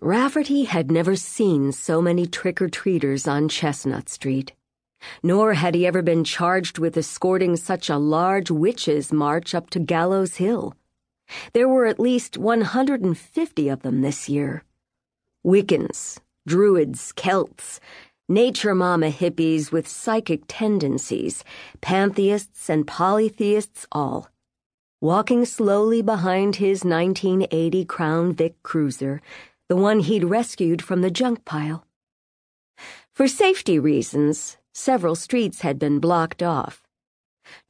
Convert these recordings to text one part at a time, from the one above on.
Rafferty had never seen so many trick or treaters on Chestnut Street, nor had he ever been charged with escorting such a large witches' march up to Gallows Hill. There were at least 150 of them this year. Wiccans, Druids, Celts, nature mama hippies with psychic tendencies, pantheists and polytheists all. Walking slowly behind his 1980 Crown Vic cruiser, the one he'd rescued from the junk pile. For safety reasons, several streets had been blocked off.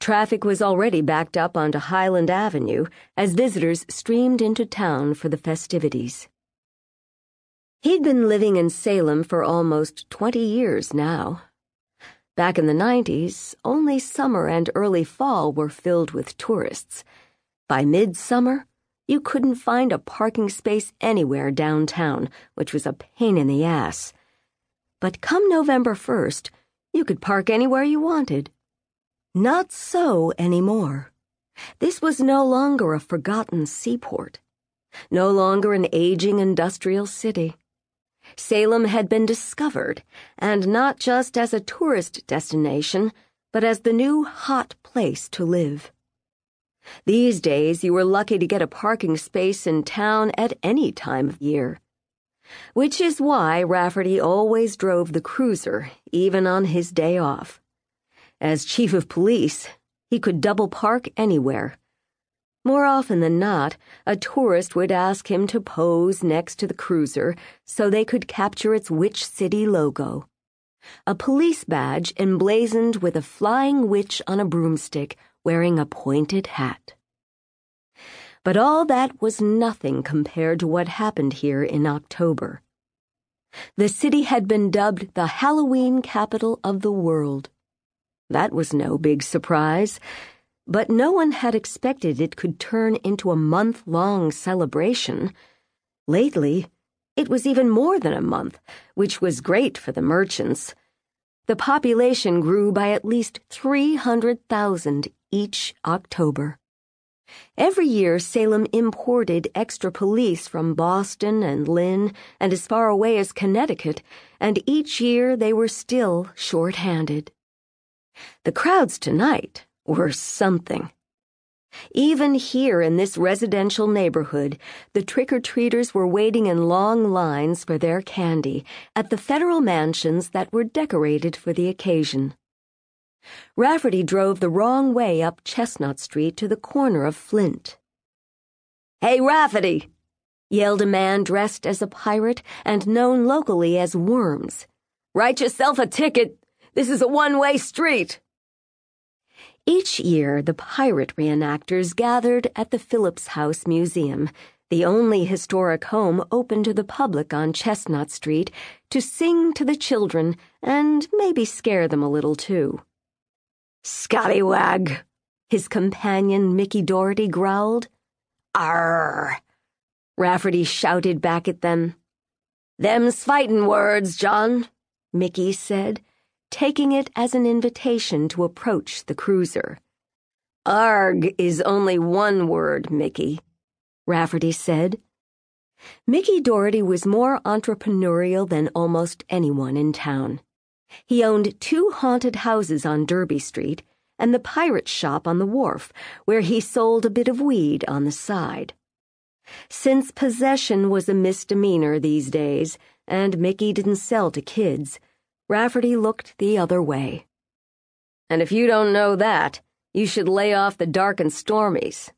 Traffic was already backed up onto Highland Avenue as visitors streamed into town for the festivities. He'd been living in Salem for almost 20 years now. Back in the 90s, only summer and early fall were filled with tourists. By midsummer, you couldn't find a parking space anywhere downtown, which was a pain in the ass. But come November 1st, you could park anywhere you wanted. Not so anymore. This was no longer a forgotten seaport, no longer an aging industrial city. Salem had been discovered, and not just as a tourist destination, but as the new hot place to live. These days, you were lucky to get a parking space in town at any time of year. Which is why Rafferty always drove the cruiser, even on his day off. As chief of police, he could double park anywhere. More often than not, a tourist would ask him to pose next to the cruiser so they could capture its Witch City logo. A police badge emblazoned with a flying witch on a broomstick wearing a pointed hat. But all that was nothing compared to what happened here in October. The city had been dubbed the Halloween capital of the world. That was no big surprise, but no one had expected it could turn into a month long celebration. Lately, it was even more than a month, which was great for the merchants. The population grew by at least 300,000 each October. Every year, Salem imported extra police from Boston and Lynn and as far away as Connecticut, and each year they were still short-handed. The crowds tonight were something. Even here in this residential neighborhood, the trick-or-treaters were waiting in long lines for their candy at the federal mansions that were decorated for the occasion. Rafferty drove the wrong way up Chestnut Street to the corner of Flint. Hey, Rafferty! yelled a man dressed as a pirate and known locally as Worms. Write yourself a ticket. This is a one-way street. Each year, the pirate reenactors gathered at the Phillips House Museum, the only historic home open to the public on Chestnut Street, to sing to the children and maybe scare them a little too. Scallywag, his companion Mickey Doherty growled. Arr! Rafferty shouted back at them. Them's fightin' words, John, Mickey said, taking it as an invitation to approach the cruiser. Arg is only one word, Mickey, Rafferty said. Mickey Doherty was more entrepreneurial than almost anyone in town. He owned two haunted houses on Derby Street and the pirate shop on the wharf, where he sold a bit of weed on the side. Since possession was a misdemeanor these days, and Mickey didn't sell to kids, Rafferty looked the other way. And if you don't know that, you should lay off the dark and stormies.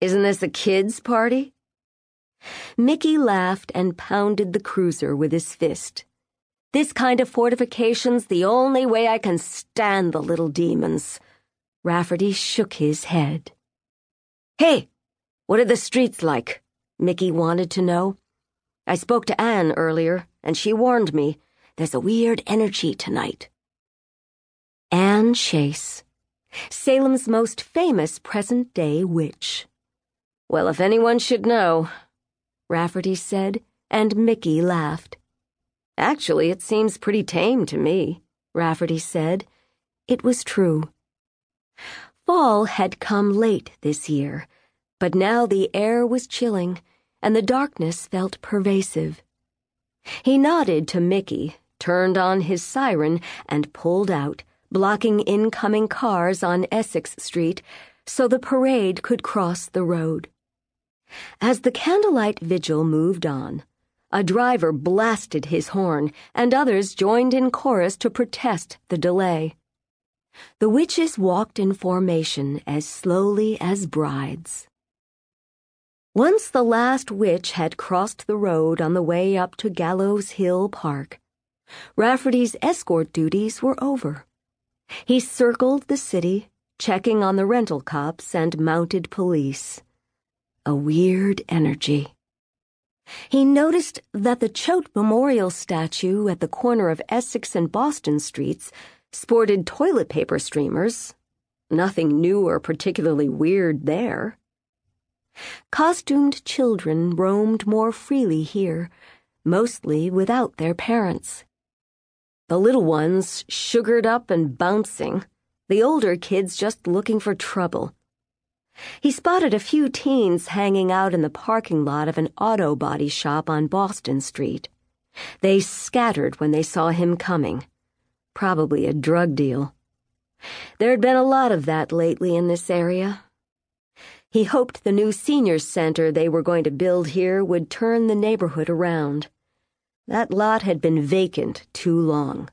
Isn't this a kids' party? Mickey laughed and pounded the cruiser with his fist. This kind of fortification's the only way I can stand the little demons. Rafferty shook his head. Hey, what are the streets like? Mickey wanted to know. I spoke to Anne earlier, and she warned me there's a weird energy tonight. Anne Chase, Salem's most famous present day witch. Well, if anyone should know, Rafferty said, and Mickey laughed. Actually, it seems pretty tame to me, Rafferty said. It was true. Fall had come late this year, but now the air was chilling, and the darkness felt pervasive. He nodded to Mickey, turned on his siren, and pulled out, blocking incoming cars on Essex Street so the parade could cross the road. As the candlelight vigil moved on, a driver blasted his horn, and others joined in chorus to protest the delay. The witches walked in formation as slowly as brides. Once the last witch had crossed the road on the way up to Gallows Hill Park, Rafferty's escort duties were over. He circled the city, checking on the rental cops and mounted police. A weird energy. He noticed that the Choate Memorial statue at the corner of Essex and Boston Streets sported toilet paper streamers. Nothing new or particularly weird there. Costumed children roamed more freely here, mostly without their parents. The little ones sugared up and bouncing, the older kids just looking for trouble. He spotted a few teens hanging out in the parking lot of an auto body shop on Boston Street. They scattered when they saw him coming. Probably a drug deal. There'd been a lot of that lately in this area. He hoped the new senior center they were going to build here would turn the neighborhood around. That lot had been vacant too long.